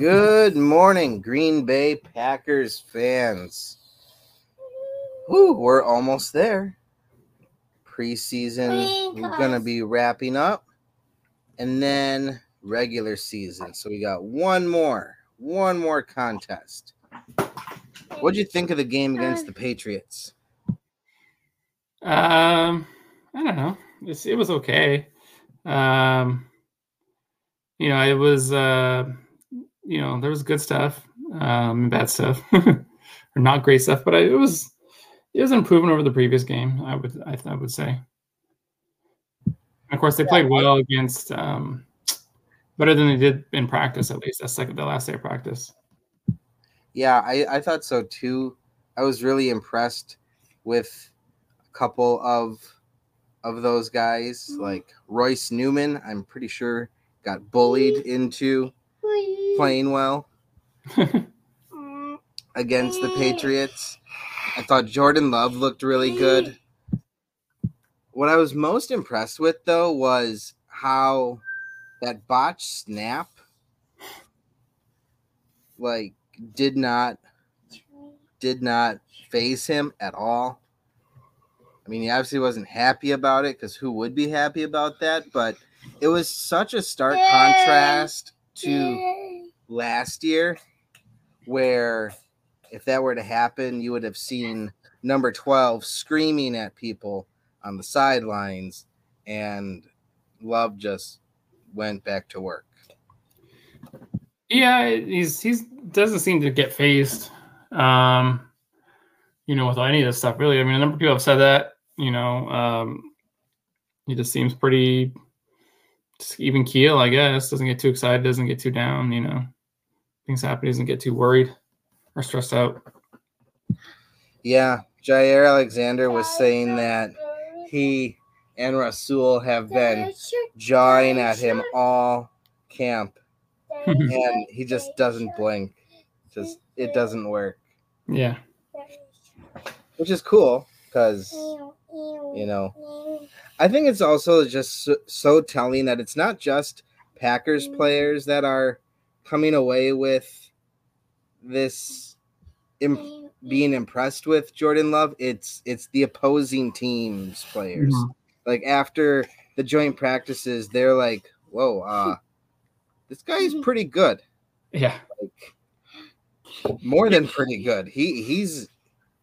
Good morning, Green Bay Packers fans. Woo, we're almost there. Preseason, we're going to be wrapping up. And then regular season. So we got one more, one more contest. What'd you think of the game against the Patriots? Um, I don't know. It's, it was okay. Um, you know, it was, uh, you know, there was good stuff, um, bad stuff, or not great stuff, but I, it was, it was an improvement over the previous game. I would, I, I would say. And of course, they played well against, um, better than they did in practice. At least that's like the last day of practice. Yeah, I, I thought so too. I was really impressed with a couple of of those guys, like Royce Newman. I'm pretty sure got bullied into playing well against the Patriots. I thought Jordan Love looked really good. What I was most impressed with though was how that botch snap like did not did not faze him at all. I mean, he obviously wasn't happy about it because who would be happy about that? But it was such a stark contrast to last year, where if that were to happen, you would have seen number 12 screaming at people on the sidelines, and Love just went back to work. Yeah, he's he's doesn't seem to get fazed. Um, you know, with any of this stuff, really. I mean, a number of people have said that. You know, um, he just seems pretty even keel, I guess. Doesn't get too excited, doesn't get too down. You know, things happen, doesn't get too worried or stressed out. Yeah, Jaire Alexander was saying that he and Rasul have been jawing at him all camp, and he just doesn't blink. Just it doesn't work. Yeah, which is cool because you know I think it's also just so, so telling that it's not just Packers players that are coming away with this imp- being impressed with Jordan Love. It's it's the opposing team's players. Mm-hmm. Like after the joint practices, they're like, "Whoa, uh, this guy's pretty good." Yeah, like more than pretty good. He he's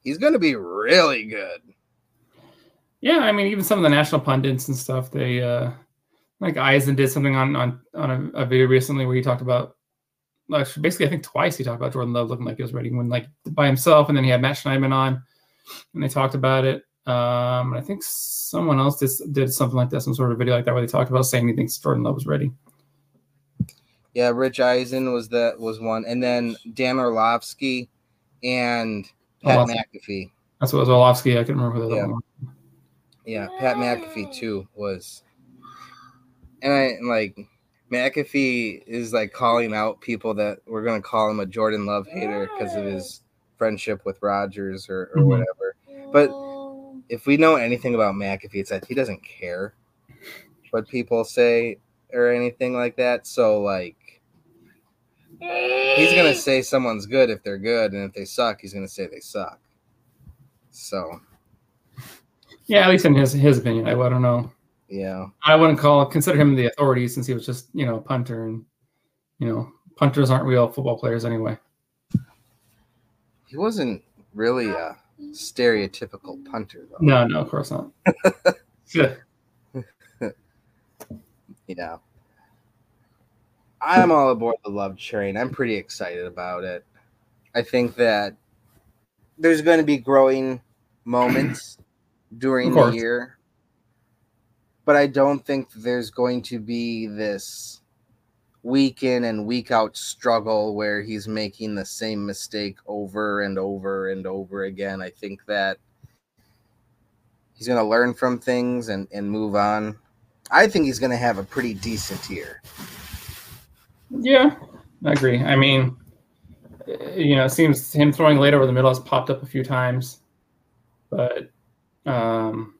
he's going to be really good. Yeah, I mean, even some of the national pundits and stuff, they uh like Eisen did something on on on a, a video recently where he talked about like basically I think twice he talked about Jordan Love looking like he was ready when like by himself, and then he had Matt Schneidman on, and they talked about it. Um, I think someone else did, did something like that, some sort of video like that, where they talked about saying he thinks Jordan Love was ready. Yeah, Rich Eisen was that was one, and then Dan Orlovsky and Pat McAfee. That's what was Orlovsky. I can remember the yeah. other one. Yeah, Pat McAfee too was, and I like McAfee is like calling out people that we're gonna call him a Jordan Love hater because of his friendship with Rodgers or, or mm-hmm. whatever. But if we know anything about McAfee, it's that he doesn't care what people say or anything like that. So like he's gonna say someone's good if they're good, and if they suck, he's gonna say they suck. So yeah, at least in his his opinion, I, I don't know. Yeah, I wouldn't call consider him the authority since he was just you know punter, and you know punters aren't real football players anyway. He wasn't really a stereotypical punter, though. No, no, of course not. yeah. know. I'm all aboard the love train. I'm pretty excited about it. I think that there's going to be growing moments during the year. But I don't think there's going to be this week in and week out struggle where he's making the same mistake over and over and over again. I think that he's going to learn from things and, and move on. I think he's going to have a pretty decent year. Yeah, I agree. I mean, you know, it seems him throwing late over the middle has popped up a few times, but um,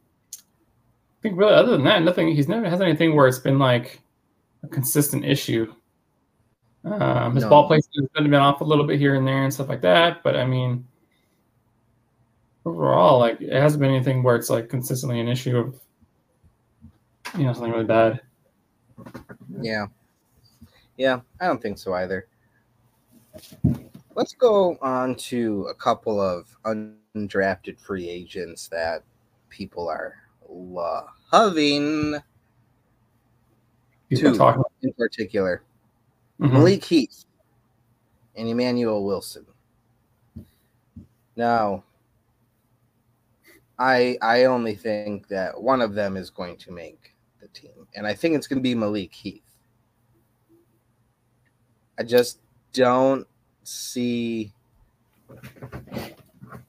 think really other than that, nothing. He's never has anything where it's been like a consistent issue. Um, his No. ball placement has been off a little bit here and there and stuff like that, but I mean, overall, like it hasn't been anything where it's like consistently an issue of you know something really bad. Yeah. Yeah, I don't think so either. Let's go on to a couple of undrafted free agents that people are loving People Two. talking. in particular. Mhm. Malik Heath and Emanuel Wilson. Now, I I only think that one of them is going to make the team, and I think it's going to be Malik Heath. I just don't see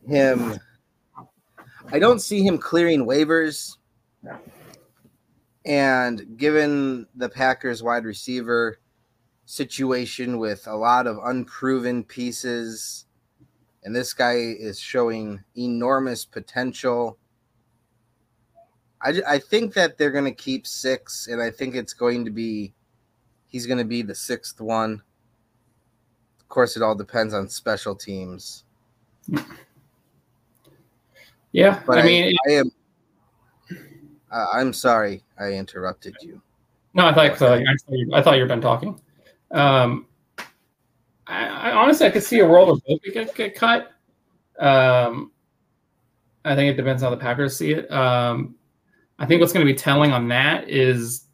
him. I don't see him clearing waivers. And given the Packers wide receiver situation with a lot of unproven pieces, and this guy is showing enormous potential. I, I think that they're going to keep six, and I think it's going to be he's going to be the sixth one. Of course, it all depends on special teams. Yeah, But I mean, I am. Uh, I'm sorry, I interrupted you. No, I thought I I thought you- I thought you were done talking. Um, I, I honestly I could see a world where both get, get cut. Um, I think it depends how the Packers see it. Um, I think what's going to be telling on that is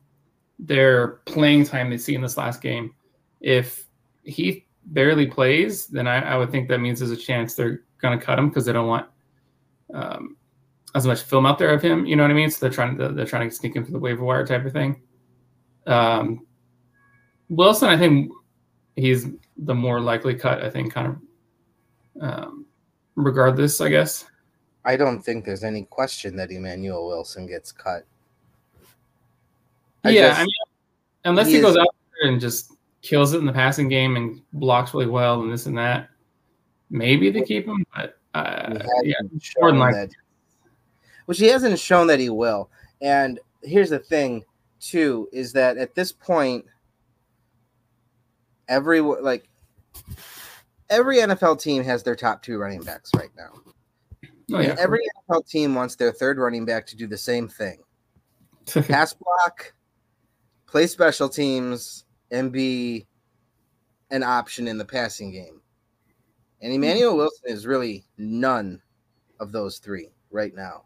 their playing time they see in this last game. If he barely plays, then I, I would think that means there's a chance they're going to cut him because they don't want um, as much film out there of him. You know what I mean? So they're trying to they're trying to sneak him through the waiver wire type of thing. Um, Wilson, I think he's the more likely cut. I think, kind of, um, regardless, I guess. I don't think there's any question that Emanuel Wilson gets cut. I yeah, just- I mean, unless he he, goes is- out there and just kills it in the passing game and blocks really well and this and that, maybe they keep him. But uh, yeah, more than likely. Which he hasn't shown that he will. And here's the thing, too, is that at this point, every like every NFL team has their top two running backs right now. oh yeah, every NFL team wants their third running back to do the same thing: pass block, play special teams, and be an option in the passing game. And Emanuel Wilson is really none of those three right now.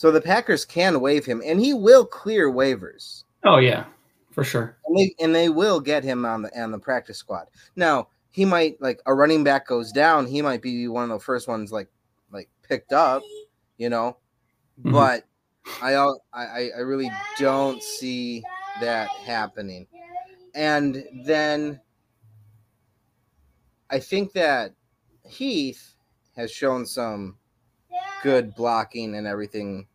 So the Packers can waive him, and he will clear waivers, oh yeah, for sure. and they and they will get him on the on the practice squad. Now he might like a running back goes down, he might be one of the first ones like like picked up, you know. Mhm. But I I I really don't see that happening. And then I think that Heath has shown some good blocking and everything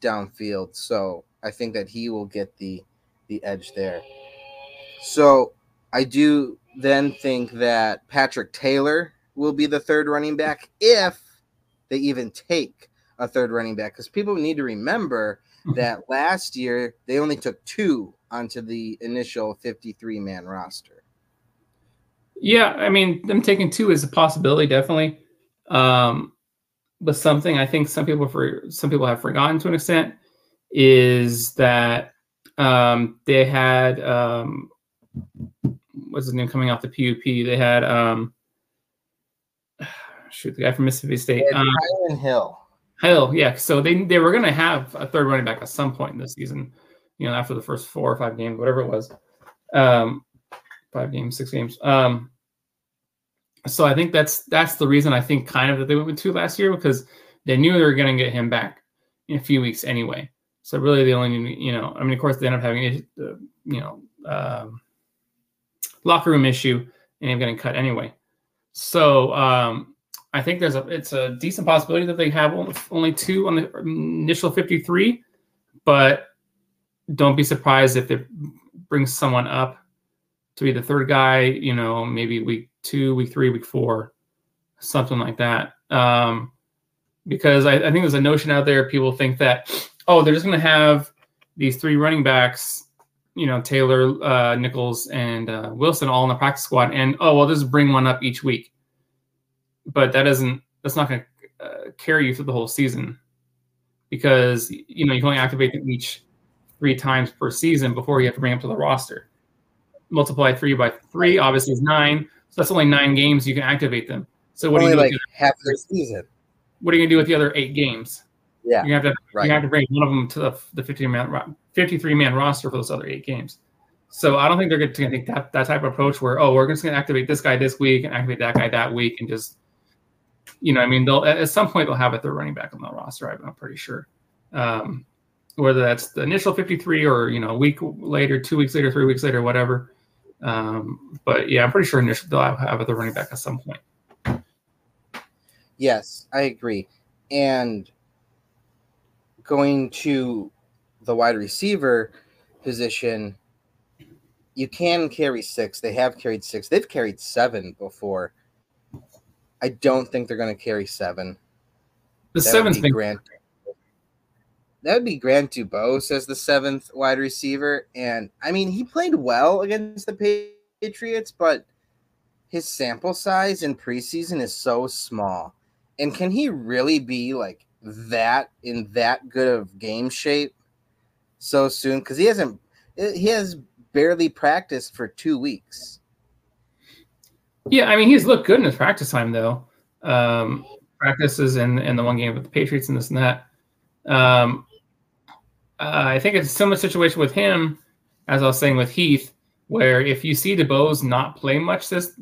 downfield. So I think that he will get the the edge there. So I do then think that Patrick Taylor will be the third running back if they even take a third running back because people need to remember that last year they only took two onto the initial 53 man roster. Yeah, I mean, them taking two is a possibility, definitely. Um, but something I think some people for some people have forgotten to an extent is that um, they had um, what's his name coming off the PUP? They had um, shoot the guy from Mississippi State. Um, Tyron Hill. Hell, yeah. So they they were gonna have a third running back at some point in this season, you know, after the first four or five games, whatever it was. Um five games, six games. Um so I think that's that's the reason I think kind of that they went with two last year because they knew they were gonna get him back in a few weeks anyway. So really they only you know, I mean of course they end up having a uh, you know um locker room issue and him getting cut anyway. So um I think there's a it's a decent possibility that they have only, two on the initial 53, but don't be surprised if they bring someone up to be the third guy. You know, maybe week two, week three, week four, something like that. Um, because I, I think there's a notion out there. People think that oh, they're just going to have these three running backs you know Taylor, uh, Nichols, and uh, Wilson all in the practice squad, and oh well, just bring one up each week. But that doesn't that's not going to uh, carry you through the whole season because you know you can only activate them each three times per season before you have to bring up to the roster. Multiply three by three, obviously is nine. So that's only nine games you can activate them. So what Only do you do? like with half the season. what are you gonna do with the other eight games? Yeah. You have to Right. you have to bring one of them to the, the 50 man 53 man roster for those other eight games. So I don't think they're going to take that, that type of approach where oh we're just going to activate this guy this week and activate that guy that week and just you know I mean they'll at some point they'll have it their running back on the roster I'm, I'm pretty sure. Um, whether that's the initial 53 or you know a week later, two weeks later, three weeks later, whatever. Um, but yeah, I'm pretty sure they'll have, the running back at some point. Yes, I agree. And going to the wide receiver position, you can carry six. They have carried six. They've carried seven before. I don't think they're going to carry seven. The That seventh be been Grant. That would be Grant Dubose as the seventh wide receiver, and I mean he played well against the Patriots, but his sample size in preseason is so small. And can he really be like that in that good of game shape so soon? Because he hasn't. He has barely practiced for two weeks. Yeah, I mean he's looked good in his practice time though. Um, practices and and the one game with the Patriots and this and that. Um, uh, I think it's a similar situation with him, as I was saying with Heath, where if you see DuBose not play much this,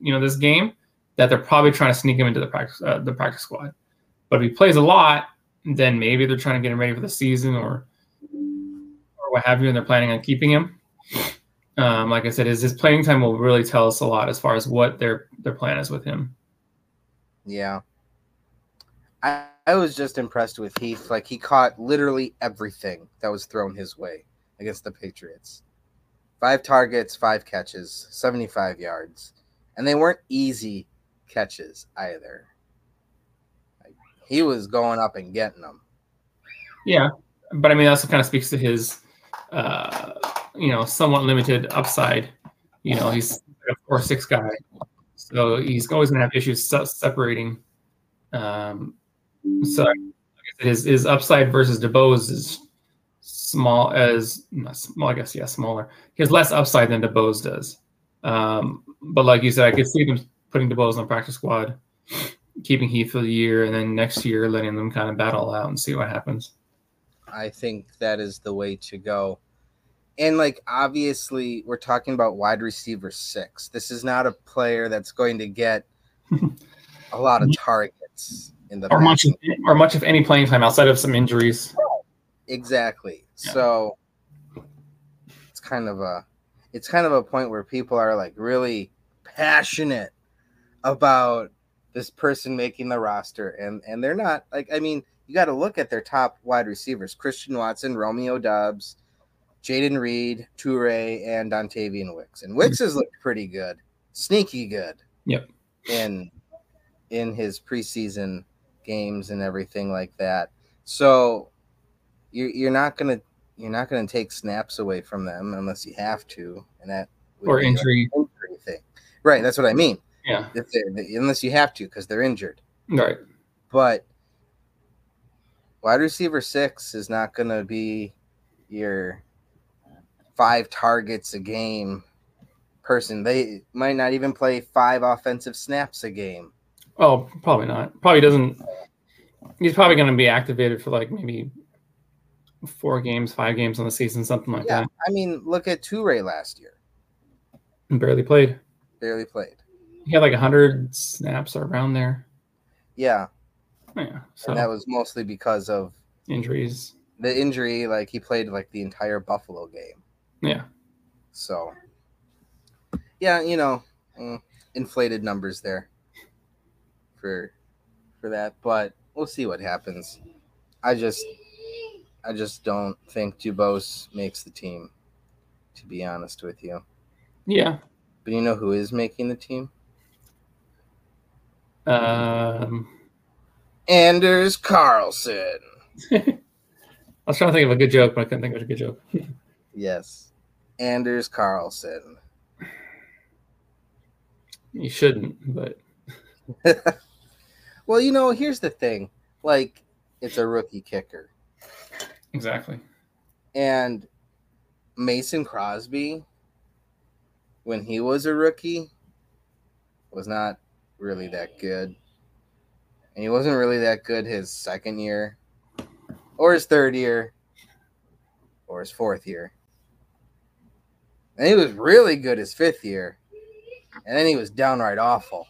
you know, this game, that they're probably trying to sneak him into the practice uh, the practice squad. But if he plays a lot, then maybe they're trying to get him ready for the season or or what have you, and they're planning on keeping him. Um, like I said, his, his playing time will really tell us a lot as far as what their their plan is with him. Yeah. I, I was just impressed with Heath. Like he caught literally everything that was thrown his way against the Patriots. Five targets, five catches, 75 yards. And they weren't easy catches either. Like, he was going up and getting them. Yeah, but I mean, that also kind of speaks to his, uh, you know, somewhat limited upside. You know, he's a four six guy, so he's always going to have issues se- separating. Um, so like I said, his his upside versus DuBose is small as small, I guess yeah, smaller. He has less upside than DuBose does. Um, but like you said, I could see them putting DuBose on the practice squad, keeping Heath for the year, and then next year letting them kind of battle out and see what happens. I think that is the way to go. And like obviously we're talking about wide receiver 6. This is not a player that's going to get a lot of targets in the or much, of, or much of any playing time outside of some injuries. Exactly. Yeah. So it's kind of a it's kind of a point where people are like really passionate about this person making the roster and and they're not like I mean, you got to look at their top wide receivers, Christian Watson, Romeo Doubs, Jayden Reed, Toure, and Dontayvion Wicks. And Wicks has looked pretty good. Sneaky good. Yep. In in his preseason games and everything like that. So you're you're not gonna you're not gonna take snaps away from them unless you have to, and that Or like, injury. injury thing, right? That's what I mean. Yeah. They unless you have to because they're injured, Right. but wide receiver six is not gonna be your five targets a game person. They might not even play five offensive snaps a game. Oh, probably not. Probably doesn't. He's probably going to be activated for like maybe four games, five games on the season, something like Yeah, I mean, look at Toure last year. Barely played. barely played. He had like hundred snaps around there. Yeah, Yeah. So and that was mostly because of injuries. the injury. Like he played like the entire Buffalo game. Yeah. So, yeah, you know, mm, inflated numbers there for for that, but we'll see what happens. I just I just don't think Dubose makes the team, to be honest with you. Yeah. But you know who is making the team? Um, Anders Carlson. I was trying to think of a good joke, but I couldn't think of a good joke. Yes. Anders Carlson. You shouldn't, but well, you know, here's the thing. Like, it's a rookie kicker. exactly. And Mason Crosby, when he was a rookie, was not really that good. And he wasn't really that good his second year, or his third year, or his fourth year. And he was really good his fifth year. And then he was downright awful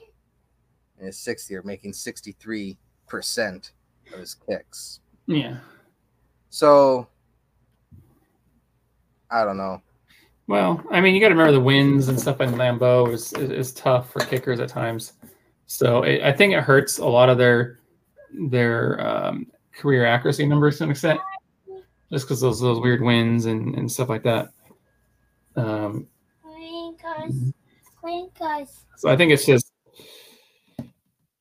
in his sixth year, making 63% of his kicks. Yeah. So I don't know. Well, I mean, you got to remember the wins and stuff in Lambeau is, is, is tough for kickers at times. So it, I think it hurts a lot of their their um, career accuracy numbers to an extent, just because those those weird wins and, and stuff like that. Um, so I think it's just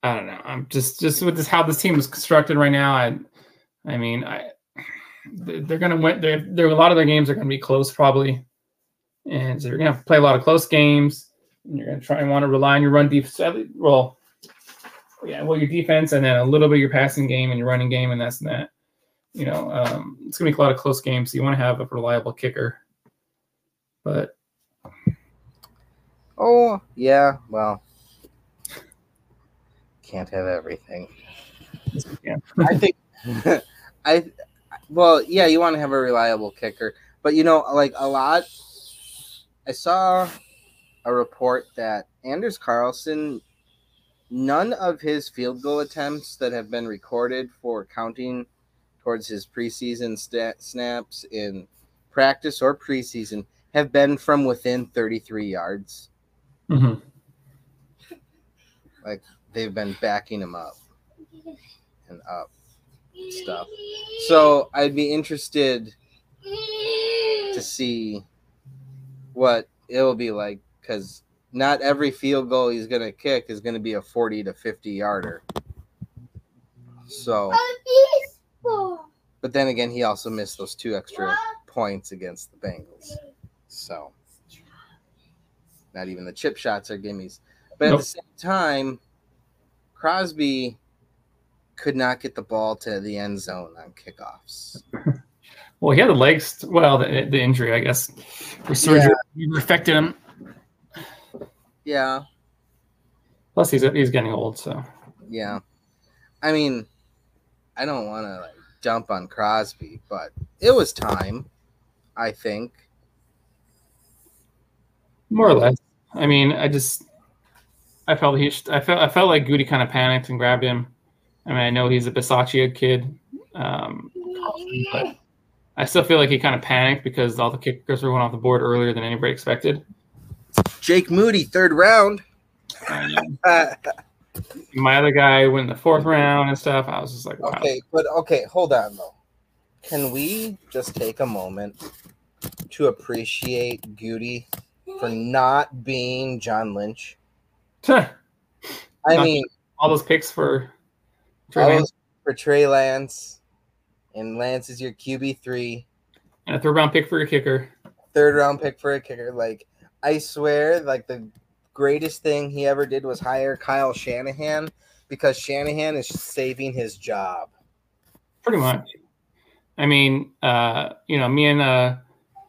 I don't know. I'm just just with this how this team is constructed right now. I I mean I they're gonna win. They're, a lot of their games are gonna be close probably, and so you're gonna play a lot of close games. And you're gonna try and want to rely on your run defense. Well, yeah, well your defense and then a little bit your passing game and your running game, and that's and that. You know, um, it's gonna be a lot of close games. So you want to have a reliable kicker, but Oh, yeah. Well, can't have everything. yeah. I think I well, yeah, you want to have a reliable kicker, but you know, like a lot I saw a report that Anders Carlson none of his field goal attempts that have been recorded for counting towards his preseason stat, snaps in practice or preseason have been from within 33 yards. hmm Like they've been backing him up and up stuff. So I'd be interested to see what it will be like because not every field goal he's going to kick is going to be a 40 to 50 yarder. So, but then again, he also missed those two extra points against the Bengals. So, not even the chip shots are gimmies. But at Nope. the same time, Crosby could not get the ball to the end zone on kickoffs. Well, he had the legs. Well, the, the injury, I guess, for surgery affected him. Yeah, Plus, he's he's getting old, so yeah. I mean, I don't want to like jump on Crosby, but it was time. I think. more or less. I mean, I just I felt he sh- I felt I felt like Gutey kind of panicked and grabbed him. I mean, I know he's a Bisaccia kid, um, but I still feel like he kind of panicked because all the kickers were went off the board earlier than anybody expected. Jake Moody, third round. My other guy went in the fourth round and stuff. I was just like, wow. okay, but okay, hold on though. Can we just take a moment to appreciate Gutey for not being John Lynch? I Not- mean, all those picks for Trey Lance for Trey Lance, and Lance is your QB three, and a third round pick for your kicker. third round pick for a kicker. Like, I swear, like the greatest thing he ever did was hire Kyle Shanahan because Shanahan is saving his job. Pretty much. I mean, uh, you know, me and uh,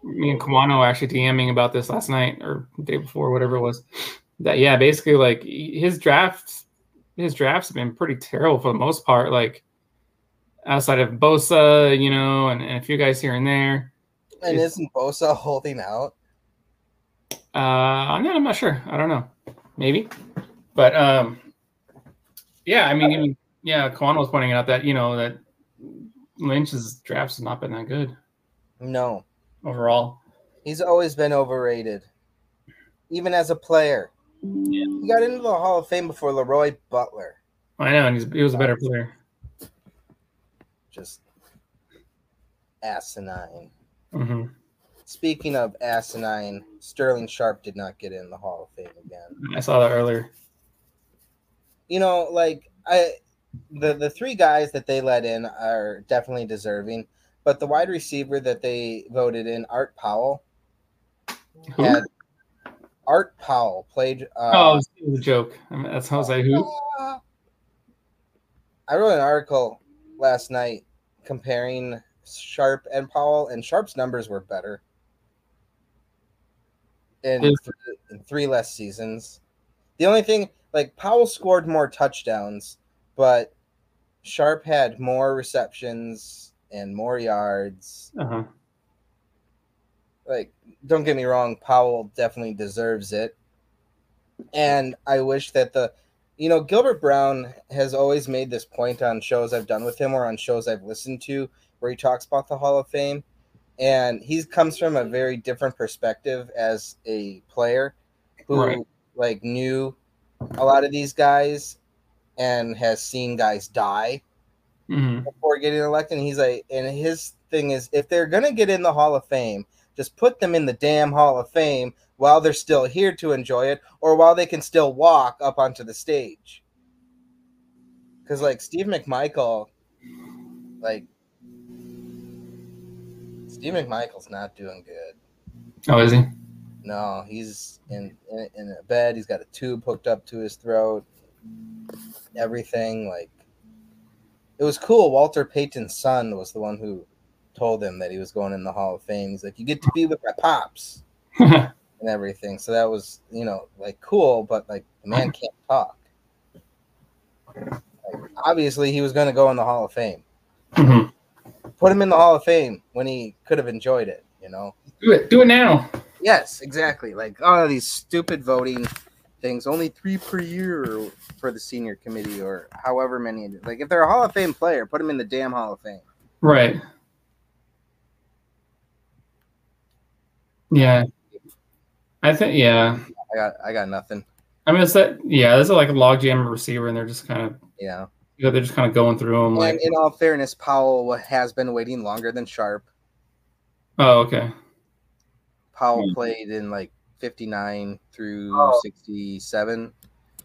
me and Kawano actually DMing about this last night or the day before, whatever it was. That yeah, basically like his drafts, his drafts have been pretty terrible for the most part. Like outside of Bosa, you know, and, and a few guys here and there. And It's- isn't Bosa holding out? Uh, I'm not, I'm not sure. I don't know. Maybe, but um, yeah. I mean, even, yeah. Kawano was pointing out that you know that Lynch's drafts have not been that good No, overall. he's always been overrated, even as a player. Yeah. He got into the Hall of Fame before Leroy Butler. I know, and he's, he was a better player. Just asinine. hmm Speaking of asinine, Sterling Sharpe did not get in the Hall of Fame again. I saw that earlier. You know, like I, the the three guys that they let in are definitely deserving, but the wide receiver that they voted in, Art Powell, Who? had Art Powell played. oh, Uh, it was a joke. I mean, that's how I was like, who? I wrote an article last night comparing Sharpe and Powell, and Sharpe's numbers were better in, three, in three less seasons. The only thing, like Powell scored more touchdowns, but Sharpe had more receptions and more yards. Uh-huh. Like, don't get me wrong, Powell definitely deserves it. And I wish that the, you know, Gilbert Brown has always made this point on shows I've done with him or on shows I've listened to where he talks about the Hall of Fame. And he comes from a very different perspective as a player who, Right. like, knew a lot of these guys and has seen guys die hmm before getting elected. And he's like, and his thing is, if they're gonna get in the Hall of Fame, just put them in the damn Hall of Fame while they're still here to enjoy it, or while they can still walk up onto the stage. Because like Steve McMichael, like Steve McMichael's not doing good. Oh, is he? No, he's in, in in a bed. He's got a tube hooked up to his throat. Everything like it was cool. Walter Payton's son was the one who told him that he was going in the Hall of Fame. He's like, "You get to be with my pops and everything." So that was you know like cool, but like the man can't talk. Like, obviously, he was going to go in the Hall of Fame. hmm Put him in the Hall of Fame when he could have enjoyed it. You know. Do it. Do it now. Yes, exactly. Like all these stupid voting things, only three per year for the senior committee or however many. Like if they're a Hall of Fame player, put them in the damn Hall of Fame. Right. Yeah. I think yeah. I got I got nothing. I mean, it's that yeah. This is like a logjam receiver, and they're just kind of Yeah. you know they're just kind of going through them like in all fairness, Powell has been waiting longer than Sharpe. oh okay Powell Hmm. played in like 59 through Oh. 67.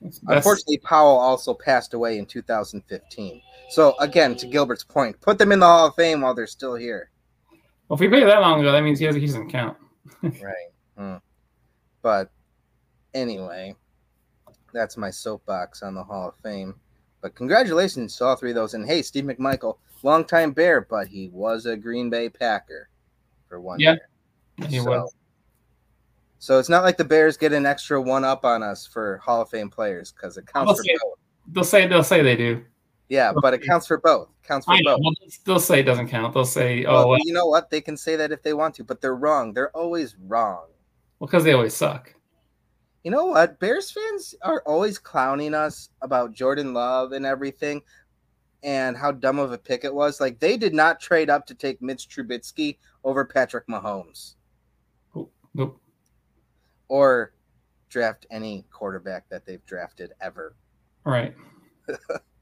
That's- Unfortunately, Powell also passed away in 2015. So again, to Gilbert's point, put them in the Hall of Fame while they're still here. well, if he played that long ago, that means he has he doesn't count. Right. Mm. But anyway, that's my soapbox on the Hall of Fame. But congratulations to all three of those. And hey, Steve McMichael, longtime Bear, but he was a Green Bay Packer for one Yeah, year. He so, was. so it's not like the Bears get an extra one up on us for Hall of Fame players because it counts for say- both. They'll say they'll say they do. Yeah, but it counts for both. Counts for both. Well, they'll say it doesn't count. They'll say oh Well, well you know what? They can say that if they want to, but they're wrong. They're always wrong. Well, because they always suck. You know what? Bears fans are always clowning us about Jordan Love and everything and how dumb of a pick it was. Like they did not trade up to take Mitch Trubisky over Patrick Mahomes Nope. or draft any quarterback that they've drafted ever. Right.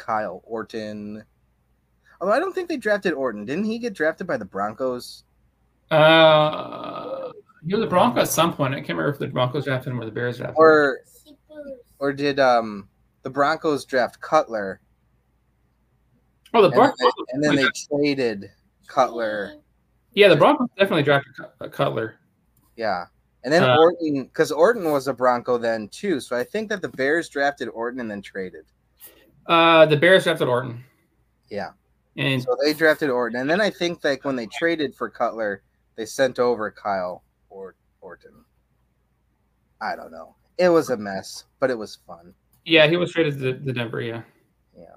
Kyle Orton. Although I don't think they drafted Orton. Didn't he get drafted by the Broncos? Uh, he was a Bronco at some point. I can't remember if the Broncos drafted him or the Bears drafted him. Or or did um the Broncos draft Cutler Oh, the and, Broncos. then they, and then they traded Cutler yeah, the Broncos definitely drafted uh, Cutler. Yeah. And then Uh, Orton, because Orton was a Bronco then too. So I think that the Bears drafted Orton and then traded. Uh, the Bears drafted Orton, Yeah. and So they drafted Orton. And then I think like when they traded for Cutler, they sent over Kyle or Orton. I don't know. It was a mess, but it was fun. yeah, he was traded to the Denver. Yeah. Yeah.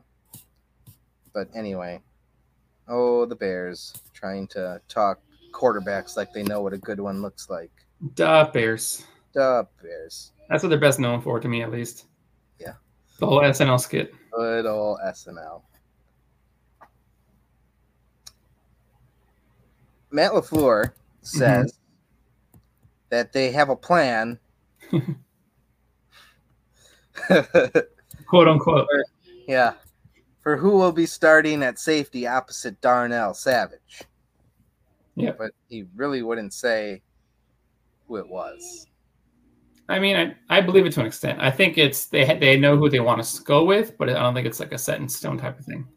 But anyway. Oh, the Bears trying to talk quarterbacks like they know what a good one looks like. Duh, Bears. The Bears. That's what they're best known for, to me at least. Yeah. The whole SNL skit. Good old SNL. Matt LaFleur says mm-hmm. that they have a plan. Quote unquote. yeah. For who will be starting at safety opposite Darnell Savage. Yeah. But he really wouldn't say who it was. I mean, I, I believe it to an extent. I think it's they they know who they want to go with, but I don't think it's like a set in stone type of thing.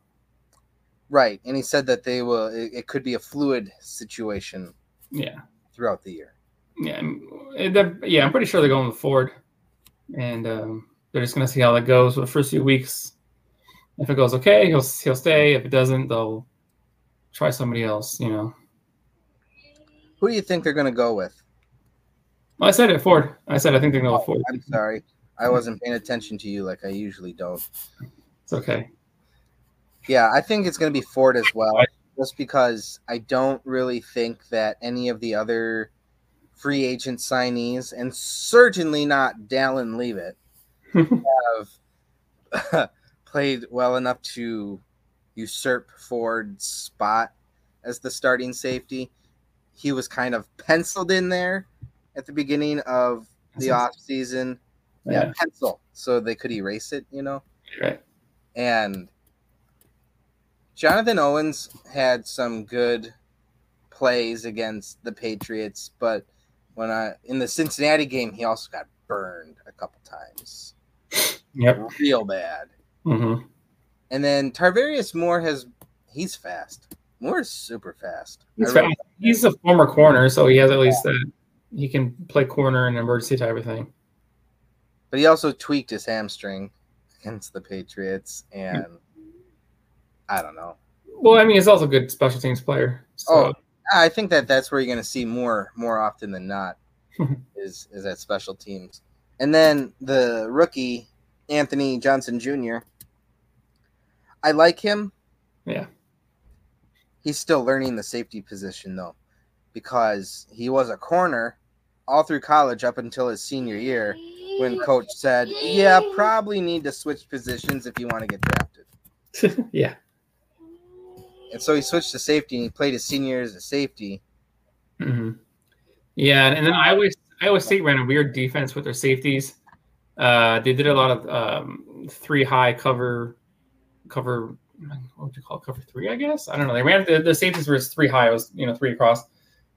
Right. And he said that they will it, it could be a fluid situation Yeah. throughout the year. Yeah, yeah, I'm pretty sure they're going with Ford, and um, they're just gonna see how that goes for the first few weeks. If it goes okay, he'll he'll stay. If it doesn't, they'll try somebody else. You know. Who do you think they're gonna go with? I said it, Ford. I said I think they're gonna go oh, Ford. I'm sorry, I wasn't paying attention to you like I usually don't. It's okay. Yeah, I think it's gonna be Ford as well, just because I don't really think that any of the other free agent signees, and certainly not Dallin Leavitt, have played well enough to usurp Ford's spot as the starting safety. He was kind of penciled in there at the beginning of the off season. Yeah, yeah, pencil, so they could erase it, you know. Right. And Jonathan Owens had some good plays against the Patriots, but when I in the Cincinnati game, he also got burned a couple times. Yep, real bad. Mm-hmm. And then Tarvarius Moore has he's fast. Moore is super fast. He's fast. He's a former corner, so he has at least that he can play corner and emergency type of thing. But he also tweaked his hamstring against the Patriots, and I don't know. Well, I mean, he's also a good special teams player. So. Oh, I think that that's where you're going to see more more often than not is is at special teams. And then the rookie Anthony Johnson Jr. I like him. Yeah. He's still learning the safety position though, because he was a corner all through college up until his senior year when coach said, "Yeah, probably need to switch positions if you want to get drafted." yeah. And so he switched to safety and he played his senior year as a safety. Mm-hmm. Yeah, and then Iowa Iowa State ran a weird defense with their safeties. Uh, they did a lot of um, three high cover, cover. What would you call it? Cover three, I guess. I don't know. They ran the, the safeties were three high. It was you know three across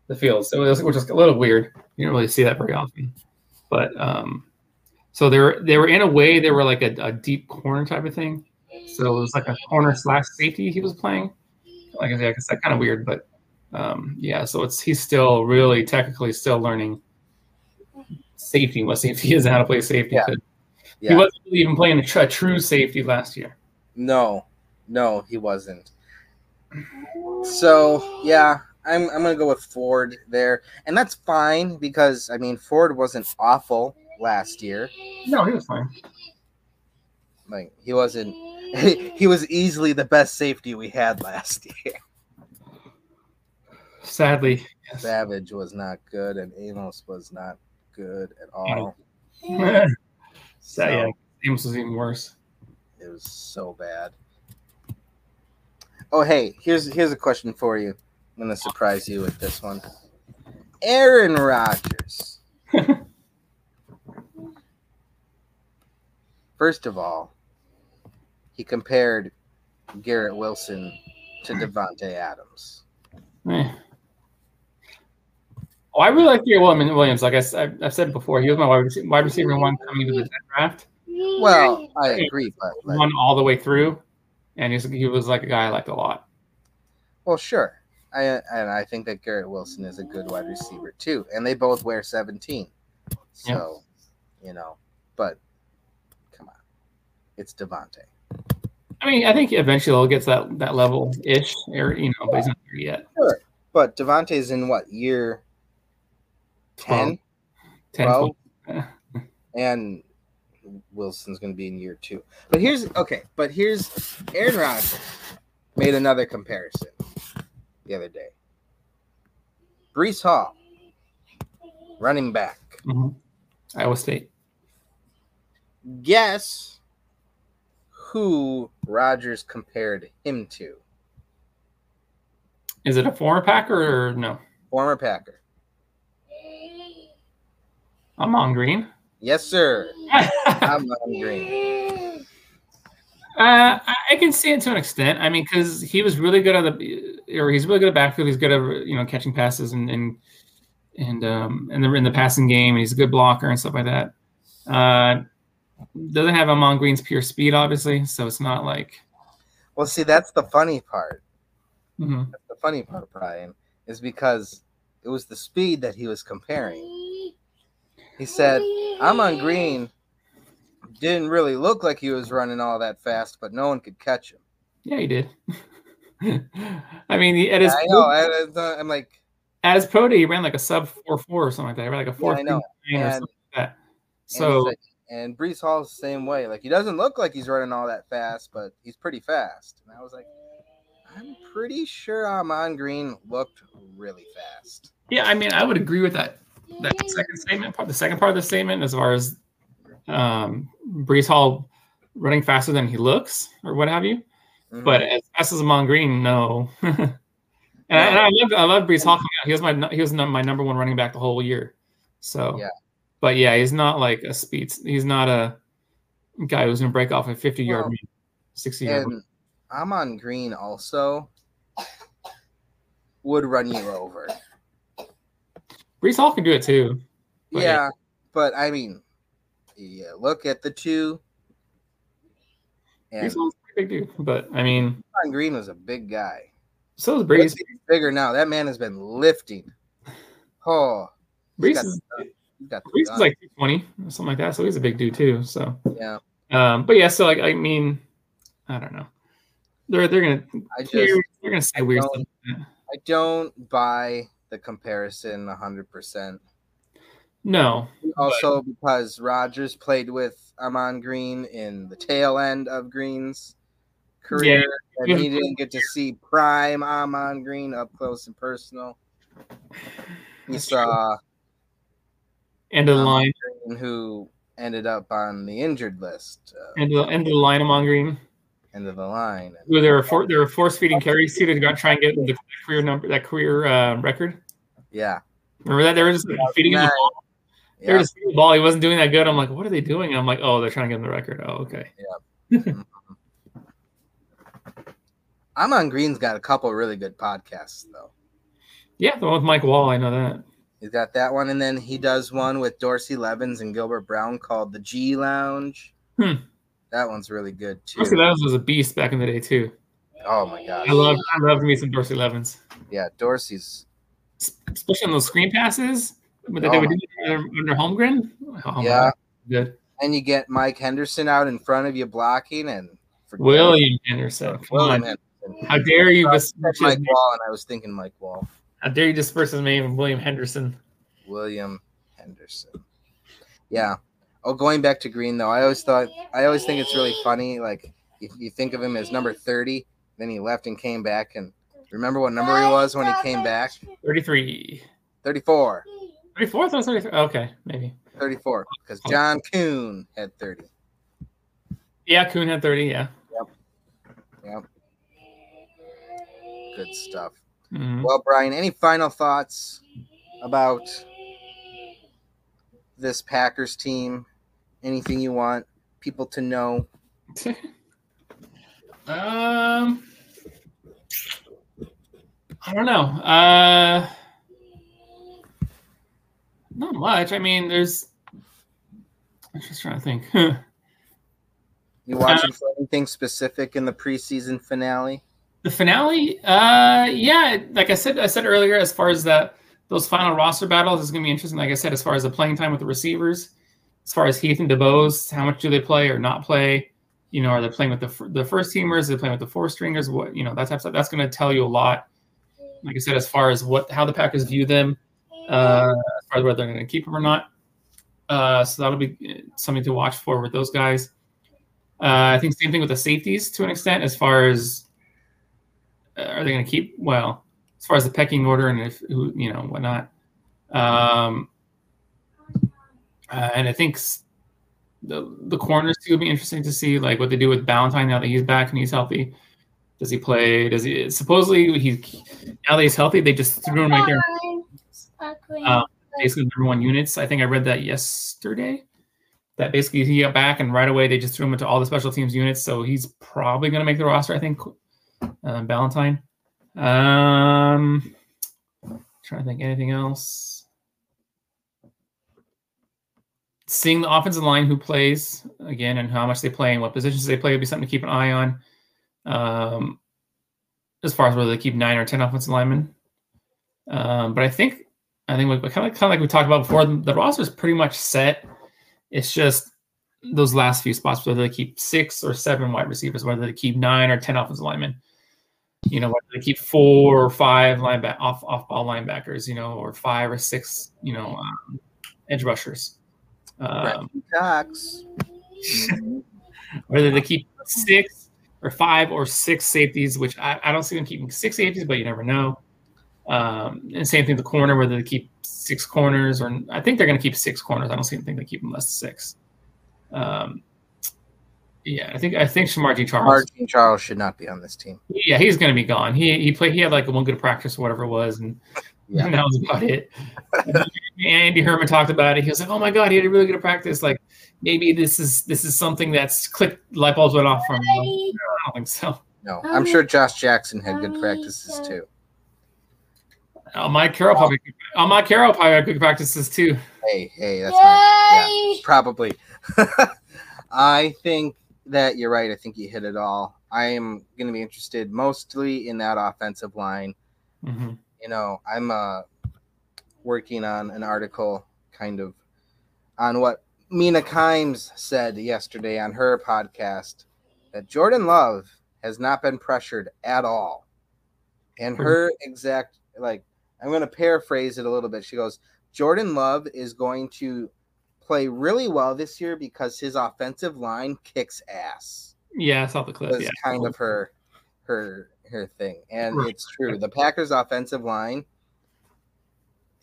the field, so it was which was a little weird. You don't really see that very often. But um, so they were they were in a way they were like a, a deep corner type of thing. So it was like a corner slash safety he was playing. Like I said, that's kind of weird, but um, yeah. So it's he's still really technically still learning safety, what safety is, and how to play safety. Yeah. yeah. He wasn't really even playing a, a true safety last year. No, no, he wasn't. So yeah, I'm I'm gonna go with Ford there, and that's fine because I mean Ford wasn't awful last year. No, he was fine. Like he wasn't. He, he was easily the best safety we had last year. Sadly, yes. Savage was not good, and Amos was not good at all. so, yeah, Amos was even worse. It was so bad. Oh, hey, here's here's a question for you. I'm gonna surprise you with this one. Aaron Rodgers. First of all, he compared Garrett Wilson to Davante Adams. Eh. Oh, I really like Garrett Williams. Like I, have said before, he was my wide receiver, one coming into the draft. Well, I agree, but like, one all the way through, and he was like a guy I liked a lot. Well, sure, I and I think that Garrett Wilson is a good wide receiver too, and they both wear seventeen. So, you know, but come on, it's Davante. I mean, I think eventually he'll get to that that level ish, or you know, but he's not there yet. Sure, but Davante's in what year 10, 10 12, 12. and Wilson's going to be in year two. But here's okay. But here's Aaron Rodgers made another comparison the other day. Breece Hall, running back, mm-hmm. Iowa State. Guess who Rodgers compared him to? Is it a former Packer or no? Former Packer. I'm on Green. Yes, sir. Ahman Green. Uh, I can see it to an extent. I mean, because he was really good at the, or he's really good at backfield. He's good at you know catching passes and and and um and the in the passing game. And he's a good blocker and stuff like that. Uh, doesn't have Ahman Green's pure speed, obviously, so it's not like. Well, see, that's the funny part. Mm-hmm. That's the funny part, Brian, is because it was the speed that he was comparing. He said, Ahman Green didn't really look like he was running all that fast, but no one could catch him. Yeah, he did. I mean, he, at his I know. I, I- I'm like, at his pro day, he ran like a sub four four or something like that. He ran like a four I know. And- something like that. and, So like- and Breece Hall's the same way. Like he doesn't look like he's running all that fast, but he's pretty fast. And I was like, I'm pretty sure Ahman Green looked really fast. yeah, I mean, I would agree with that. That second statement, part the second part of the statement, as far as um, Breece Hall running faster than he looks, or what have you. Mhm. But as fast as Ahman Green, no. and, I, and I love I love Breece Hall coming out. He was my he was my number one running back the whole year. So Yeah. but yeah, he's not like a speed. He's not a guy who's gonna break off a fifty yard, Well, run, sixty yard. and Ahman Green also would run you over. Breece Hall can do it too. But yeah, but I mean, yeah, look at the two. Breece Hall's a big dude, but I mean, John Green was a big guy. so is Breece. Bigger now. That man has been lifting. Oh, Breece is, got Breece is like two twenty or something like that, so he's a big dude too. So, yeah. um, but yeah, so like I mean, I don't know. They're they're gonna I just they're, they're gonna say weird don't- stuff. like. I don't buy the comparison hundred percent. No, Also, because Rodgers played with Ahman Green in the tail end of Green's career, Yeah. and he didn't get to see prime Ahman Green up close and personal. He That's saw end of the line, Green, who ended up on the injured list, uh, end of the, end of the line Ahman Green. end of the line. Where they were for, they were force feeding carries to to try and get the career number that career uh, record. Yeah, Remember that they were just feeding him the Yeah. They were just the ball. He wasn't doing that good. I'm like, what are they doing? And I'm like, oh, they're trying to get him the record. Oh, okay. Yeah. Ahman Green's got a couple really good podcasts though. Yeah, the one with Mike Wahle. I know that. He's got that one, and then he does one with Dorsey Levens and Gilbert Brown called the G Lounge. Hmm. That one's really good too. Dorsey Levens was a beast back in the day too. Oh my gosh. I loved I loved me some Dorsey Levens, Yeah, Dorsey's. especially on those screen passes that Oh they would my under, under Holmgren. Oh, Yeah. God, good. And you get Mike Henderson out in front of you blocking and forget- William Henderson. Come William on. Henderson. How dare you I besmirch said his Mike Wahle, and I was thinking Mike Wahle. How dare you disperse his name of William Henderson? William Henderson. Yeah. Oh, going back to Green though, I always thought I always think it's really funny. Like if you think of him as number thirty, then he left and came back, and remember what number he was when he came back? 33. 34. 34? I thought 33. Okay, maybe. 34. Because John Kuhn had 30. Yeah, Coon had 30. Yeah. Yep. Yep. Good stuff. Mhm. Well, Brian, any final thoughts about this Packers team? Anything you want people to know? um, I don't know. Uh, not much. I mean, there's. I'm just trying to think. You watching for anything specific in the preseason finale? the finale, uh, yeah, like I said, I said earlier, as far as that those final roster battles is going to be interesting. Like I said, as far as the playing time with the receivers, as far as Heath and DuBose, how much do they play or not play? You know, are they playing with the the first teamers? Are they playing with the four stringers? What you know, that type of stuff. That's going to tell you a lot. Like I said, as far as what how the Packers view them, uh, as far as whether they're going to keep him or not. Uh, so that'll be uh, something to watch for with those guys. Uh, I think same thing with the safeties to an extent, as far as uh, are they going to keep well as far as the pecking order and if who you know whatnot. Um, uh, and I think the the corners too will be interesting to see like what they do with Valentine now that he's back and he's healthy. Does he play? Does he supposedly he now that he's healthy? They just threw him right there, Um, basically number one units. I think I read that yesterday. That basically he got back and right away they just threw him into all the special teams units. So he's probably going to make the roster. I think uh, Valentine. Um, trying to think anything else. Seeing the offensive line who plays again and how much they play and what positions they play would be something to keep an eye on. Um, as far as whether they keep nine or ten offensive linemen. Um, but I think I think kind of kind of like we talked about before. The roster is pretty much set. It's just those last few spots, whether they keep six or seven wide receivers, whether they keep nine or ten offensive linemen, you know, whether they keep four or five lineback off off ball linebackers, you know, or five or six, you know, um, edge rushers. Um, Cox. whether they keep six or five or six safeties, which I, I don't see them keeping six safeties, but you never know. Um, and same thing the corner, whether they keep six corners or I think they're going to keep six corners. I don't see them think they keep them less than six. Um, yeah, I think I think Shemar Jean Charles. Shemar Jean Charles should not be on this team. Yeah, he's going to be gone. He he played. He had like a one good practice or whatever it was, and, yeah. and that was about it. Andy Herman talked about it. He was like, "Oh my god, he had a really good practice. Like maybe this is this is something that's clicked light bulbs went off from." Him. I don't think so. No, I'm sure Josh Jackson had good practices too. Oh, Mike Carroll probably. Oh, Mike Carroll probably had good practices too. Hey, hey, that's my yeah, probably. I think that you're right. I think you hit it all. I am going to be interested mostly in that offensive line. Mm-hmm. You know, I'm uh, working on an article kind of on what Mina Kimes said yesterday on her podcast that Jordan Love has not been pressured at all. And her exact, like, I'm going to paraphrase it a little bit. She goes, Jordan Love is going to play really well this year because his offensive line kicks ass. Yeah, I saw the clip. Yeah, kind of her her her thing, and right. it's true. The Packers' offensive line,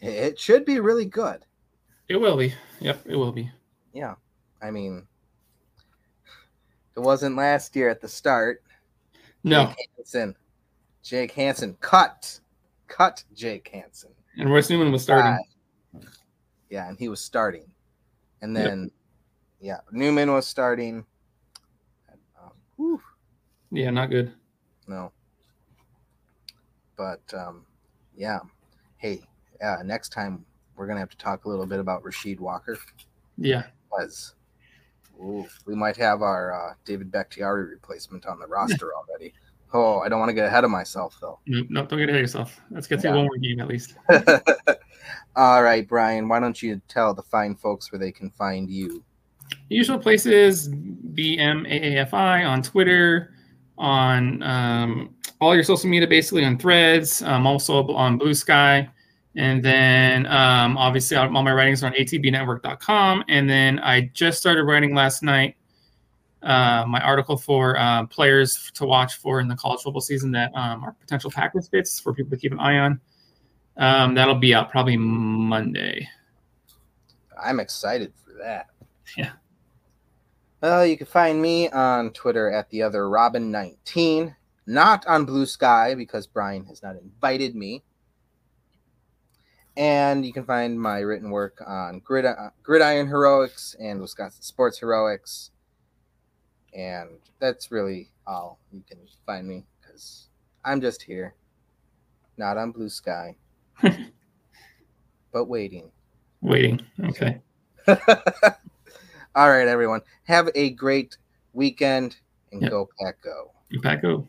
it should be really good. It will be. Yep, it will be. Yeah, I mean, it wasn't last year at the start. No. Jake Hanson, Jake Hanson cut, cut Jake Hanson, and Royce Newman was starting. Uh, yeah, and he was starting and then yep. yeah, Newman was starting. Um, yeah, not good. No. But um, yeah, hey, uh, next time we're gonna have to talk a little bit about Rasheed Walker. Yeah, because we might have our uh, David Bakhtiari replacement on the roster already. Oh, I don't want to get ahead of myself though. No, no don't get ahead of yourself. Let's get yeah. one more game at least. All right, Brian, why don't you tell the fine folks where they can find you? Usual places BMAAFI on Twitter, on um, all your social media, basically on threads, um, also on Blue Sky. And then um, obviously all my writings are on atbnetwork.com. And then I just started writing last night uh, my article for uh, players to watch for in the college football season that um, are potential Packers fits for people to keep an eye on. Um, that'll be out probably Monday. I'm excited for that. Yeah. Well, you can find me on Twitter at the other Robin19, not on Blue Sky because Brian has not invited me. And you can find my written work on Grid, uh, Gridiron Heroics and Wisconsin Sports Heroics. And that's really all you can find me because I'm just here, not on Blue Sky. but waiting. Waiting. Okay. All right, everyone. Have a great weekend and yep. go Pack Go. Pack Go.